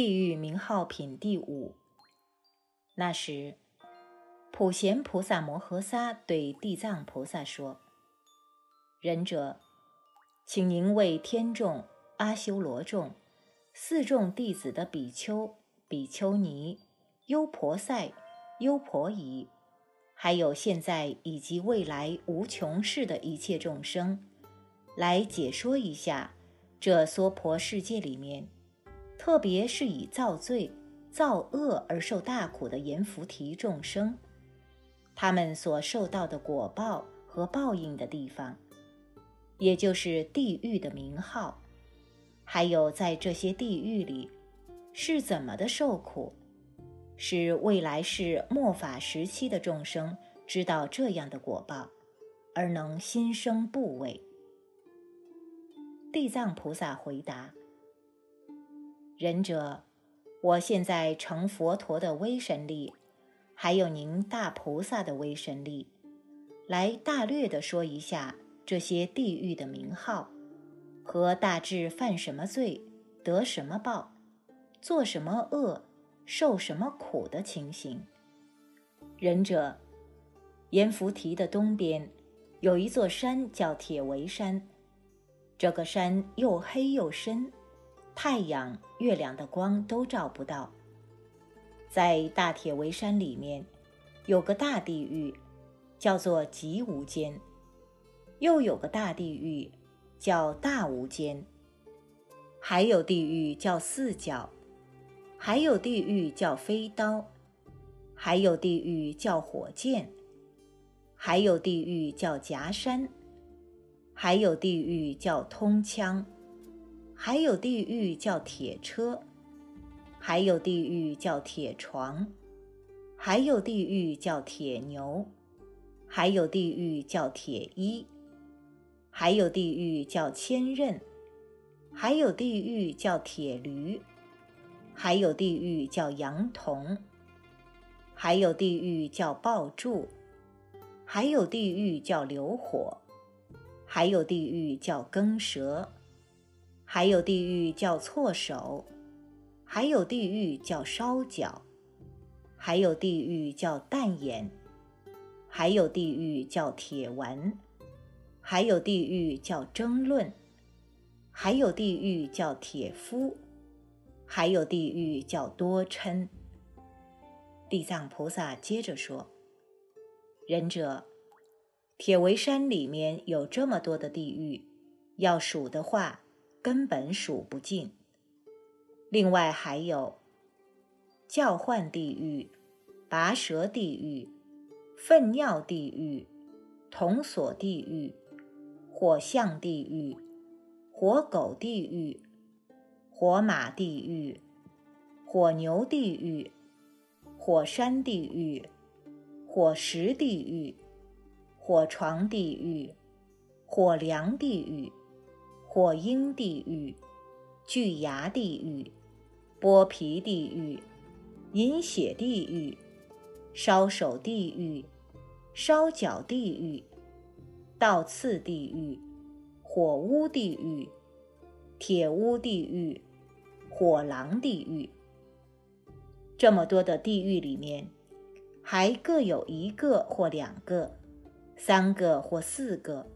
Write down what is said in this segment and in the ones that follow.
地狱名号品第五。那时，普贤菩萨摩诃萨对地藏菩萨说：“仁者，请您为天众、阿修罗众、四众弟子的比丘、比丘尼、优婆塞、优婆夷，还有现在以及未来无穷世的一切众生，来解说一下这娑婆世界里面。”特别是以造罪、造恶而受大苦的阎浮提众生，他们所受到的果报和报应的地方，也就是地狱的名号，还有在这些地狱里是怎么的受苦，使未来世末法时期的众生知道这样的果报，而能心生怖畏。地藏菩萨回答。仁者，我现在成佛陀的威神力，还有您大菩萨的威神力，来大略的说一下这些地狱的名号，和大致犯什么罪，得什么报，做什么恶，受什么苦的情形。仁者，阎浮提的东边有一座山叫铁围山，这个山又黑又深。太阳、月亮的光都照不到。在大铁围山里面，有个大地狱，叫做极无间；又有个大地狱，叫大无间；还有地狱叫四角；还有地狱叫飞刀；还有地狱叫火箭；还有地狱叫夹山；还有地狱叫通枪。还有地狱叫铁车，还有地狱叫铁床，还有地狱叫铁牛，还有地狱叫铁衣，还有地狱叫千仞，还有地狱叫铁驴，还有地狱叫羊童，还有地狱叫爆柱，还有地狱叫流火，还有地狱叫耕蛇。还有地狱叫错手，还有地狱叫烧脚，还有地狱叫淡眼，还有地狱叫铁丸，还有地狱叫争论，还有地狱叫铁夫，还有地狱叫多嗔。地藏菩萨接着说：“仁者，铁围山里面有这么多的地狱，要数的话。”根本数不尽。另外还有叫唤地狱、拔舌地狱、粪尿地狱、铜锁地狱、火象地狱、火狗地狱、火马地狱、火牛地狱、火山地狱、火石地狱、火床地狱、火梁地狱。火鹰地狱、巨牙地狱、剥皮地狱、饮血地狱、烧手地狱、烧脚地狱、倒刺地狱、火屋地狱、铁屋地狱、火狼地狱。这么多的地狱里面，还各有一个或两个、三个或四个。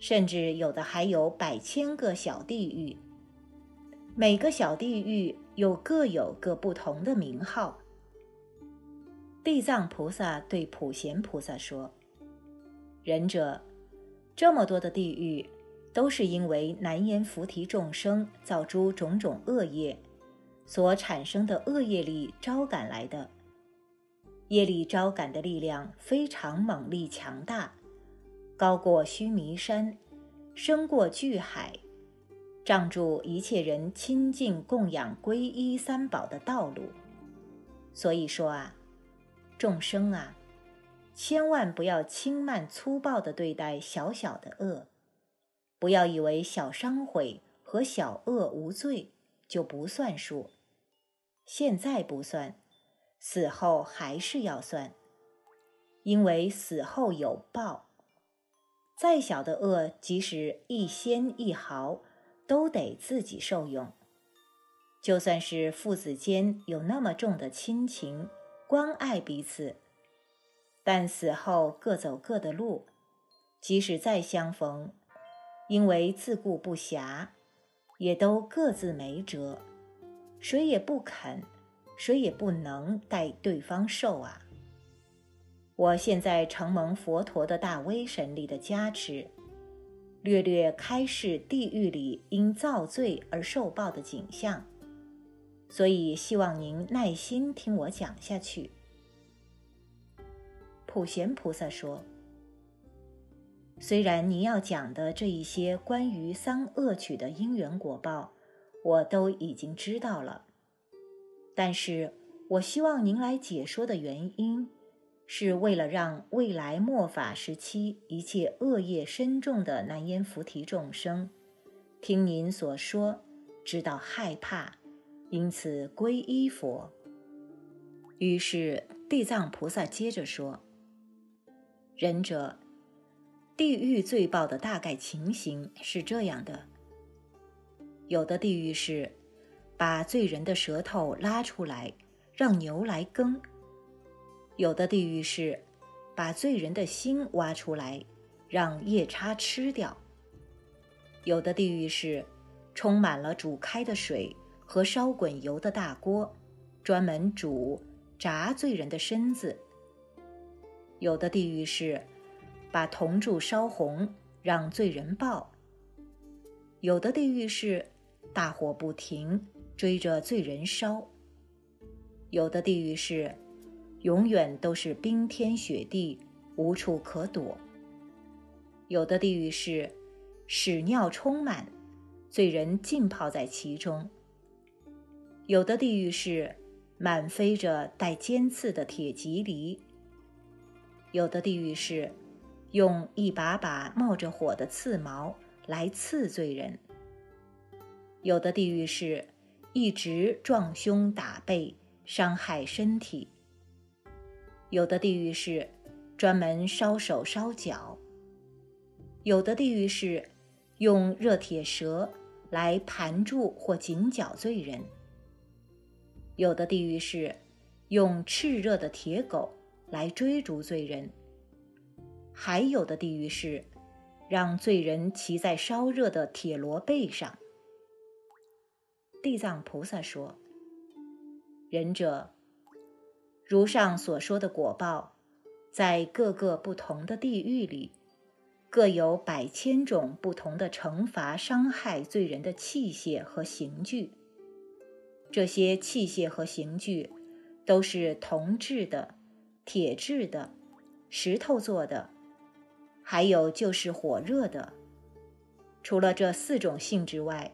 甚至有的还有百千个小地狱，每个小地狱又各有各不同的名号。地藏菩萨对普贤菩萨说：“仁者，这么多的地狱，都是因为难言菩提众生造诸种种恶业，所产生的恶业力招感来的。业力招感的力量非常猛力强大。”高过须弥山，深过巨海，障住一切人亲近供养皈依三宝的道路。所以说啊，众生啊，千万不要轻慢粗暴地对待小小的恶，不要以为小伤悔和小恶无罪就不算数。现在不算，死后还是要算，因为死后有报。再小的恶，即使一仙一毫，都得自己受用。就算是父子间有那么重的亲情，关爱彼此，但死后各走各的路，即使再相逢，因为自顾不暇，也都各自没辙，谁也不肯，谁也不能代对方受啊！我现在承蒙佛陀的大威神力的加持，略略开示地狱里因造罪而受报的景象。所以，希望您耐心听我讲下去。普贤菩萨说：“虽然您要讲的这一些关于三恶趣的因缘果报，我都已经知道了，但是我希望您来解说的原因，是为了让未来末法时期一切恶业深重的难言菩提众生，听您所说，知道害怕。”因此皈依佛。于是地藏菩萨接着说：“仁者，地狱罪报的大概情形是这样的：有的地狱是把罪人的舌头拉出来，让牛来耕；有的地狱是把罪人的心挖出来，让夜叉吃掉；有的地狱是充满了煮开的水。”和烧滚油的大锅，专门煮炸罪人的身子。有的地狱是把铜柱烧红，让罪人抱；有的地狱是大火不停，追着罪人烧；有的地狱是永远都是冰天雪地，无处可躲；有的地狱是屎尿充满，罪人浸泡在其中。有的地狱是满飞着带尖刺的铁蒺藜，有的地狱是用一把把冒着火的刺矛来刺罪人，有的地狱是一直撞胸打背伤害身体，有的地狱是专门烧手烧脚，有的地狱是用热铁蛇来盘住或紧绞罪人。有的地狱是用炽热的铁狗来追逐罪人，还有的地狱是让罪人骑在烧热的铁罗背上。地藏菩萨说：“仁者，如上所说的果报，在各个不同的地狱里，各有百千种不同的惩罚伤害罪人的器械和刑具。”这些器械和刑具都是铜制的、铁制的、石头做的，还有就是火热的。除了这四种性质外，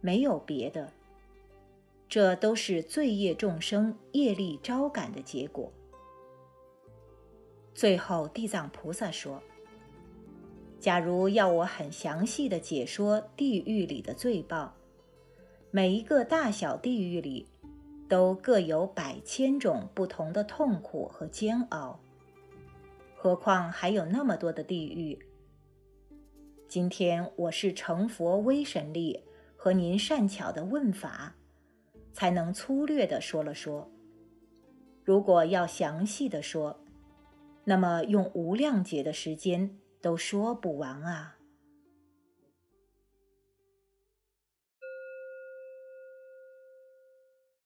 没有别的。这都是罪业众生业力招感的结果。最后，地藏菩萨说：“假如要我很详细的解说地狱里的罪报。”每一个大小地狱里，都各有百千种不同的痛苦和煎熬，何况还有那么多的地狱。今天我是成佛威神力和您善巧的问法，才能粗略的说了说。如果要详细的说，那么用无量劫的时间都说不完啊。